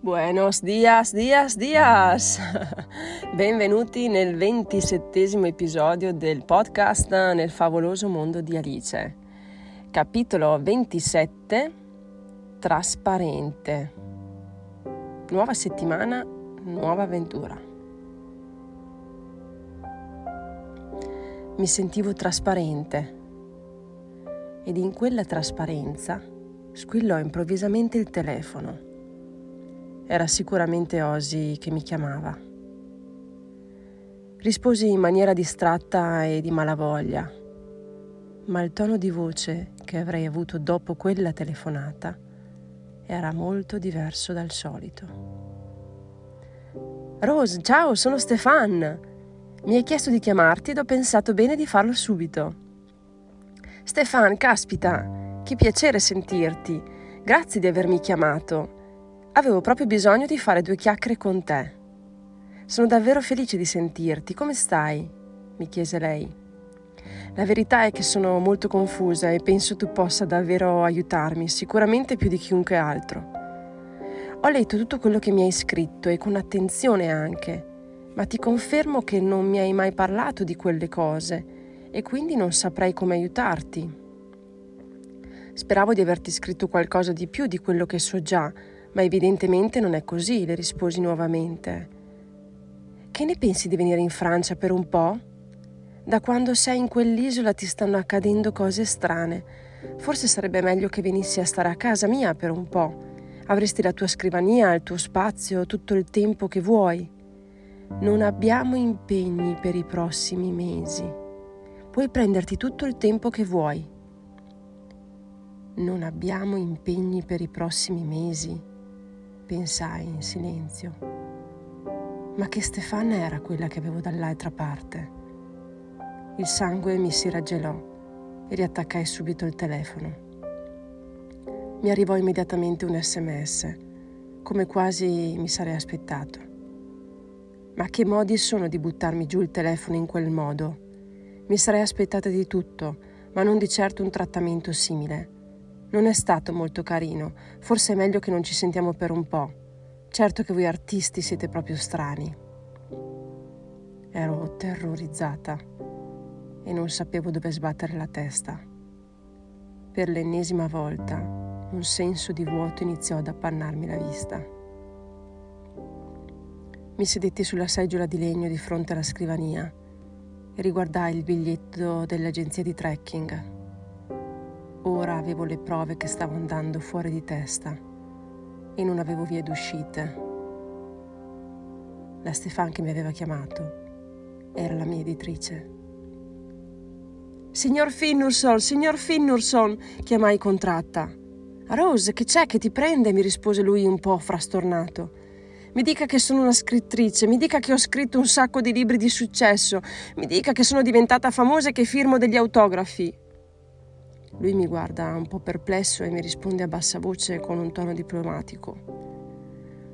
Buenos dias, dias, dias! Benvenuti nel ventisettesimo episodio del podcast Nel favoloso mondo di Alice. Capitolo 27 Trasparente. Nuova settimana, nuova avventura. Mi sentivo trasparente ed in quella trasparenza squillò improvvisamente il telefono era sicuramente Osi che mi chiamava. Risposi in maniera distratta e di malavoglia, ma il tono di voce che avrei avuto dopo quella telefonata era molto diverso dal solito. Rose, ciao, sono Stefan. Mi hai chiesto di chiamarti ed ho pensato bene di farlo subito. Stefan, caspita, che piacere sentirti. Grazie di avermi chiamato. Avevo proprio bisogno di fare due chiacchiere con te. Sono davvero felice di sentirti. Come stai? mi chiese lei. La verità è che sono molto confusa e penso tu possa davvero aiutarmi, sicuramente più di chiunque altro. Ho letto tutto quello che mi hai scritto e con attenzione anche, ma ti confermo che non mi hai mai parlato di quelle cose e quindi non saprei come aiutarti. Speravo di averti scritto qualcosa di più di quello che so già, ma evidentemente non è così, le risposi nuovamente. Che ne pensi di venire in Francia per un po'? Da quando sei in quell'isola ti stanno accadendo cose strane. Forse sarebbe meglio che venissi a stare a casa mia per un po'. Avresti la tua scrivania, il tuo spazio, tutto il tempo che vuoi. Non abbiamo impegni per i prossimi mesi. Puoi prenderti tutto il tempo che vuoi. Non abbiamo impegni per i prossimi mesi pensai in silenzio. Ma che Stefania era quella che avevo dall'altra parte? Il sangue mi si raggelò e riattaccai subito il telefono. Mi arrivò immediatamente un sms, come quasi mi sarei aspettato. Ma che modi sono di buttarmi giù il telefono in quel modo? Mi sarei aspettata di tutto, ma non di certo un trattamento simile. Non è stato molto carino, forse è meglio che non ci sentiamo per un po'. Certo che voi artisti siete proprio strani. Ero terrorizzata e non sapevo dove sbattere la testa. Per l'ennesima volta un senso di vuoto iniziò ad appannarmi la vista. Mi sedetti sulla seggiola di legno di fronte alla scrivania riguardai il biglietto dell'agenzia di trekking Ora avevo le prove che stavo andando fuori di testa e non avevo vie d'uscita. La Stefan che mi aveva chiamato era la mia editrice. Signor Finnurson, signor Finnurson, chiamai contratta. Rose, che c'è che ti prende? mi rispose lui un po' frastornato. Mi dica che sono una scrittrice, mi dica che ho scritto un sacco di libri di successo, mi dica che sono diventata famosa e che firmo degli autografi. Lui mi guarda un po' perplesso e mi risponde a bassa voce con un tono diplomatico.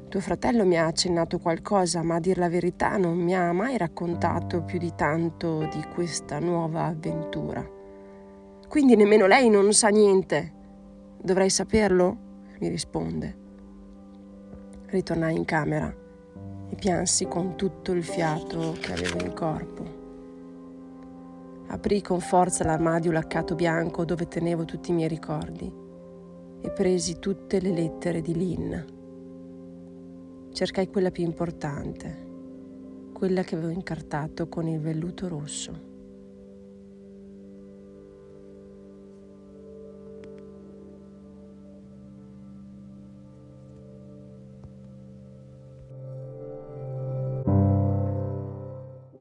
Tuo fratello mi ha accennato qualcosa, ma a dir la verità non mi ha mai raccontato più di tanto di questa nuova avventura. Quindi nemmeno lei non sa niente. Dovrei saperlo? mi risponde. Ritornai in camera e piansi con tutto il fiato che avevo in corpo. Aprì con forza l'armadio laccato bianco dove tenevo tutti i miei ricordi e presi tutte le lettere di Lynn. Cercai quella più importante, quella che avevo incartato con il velluto rosso.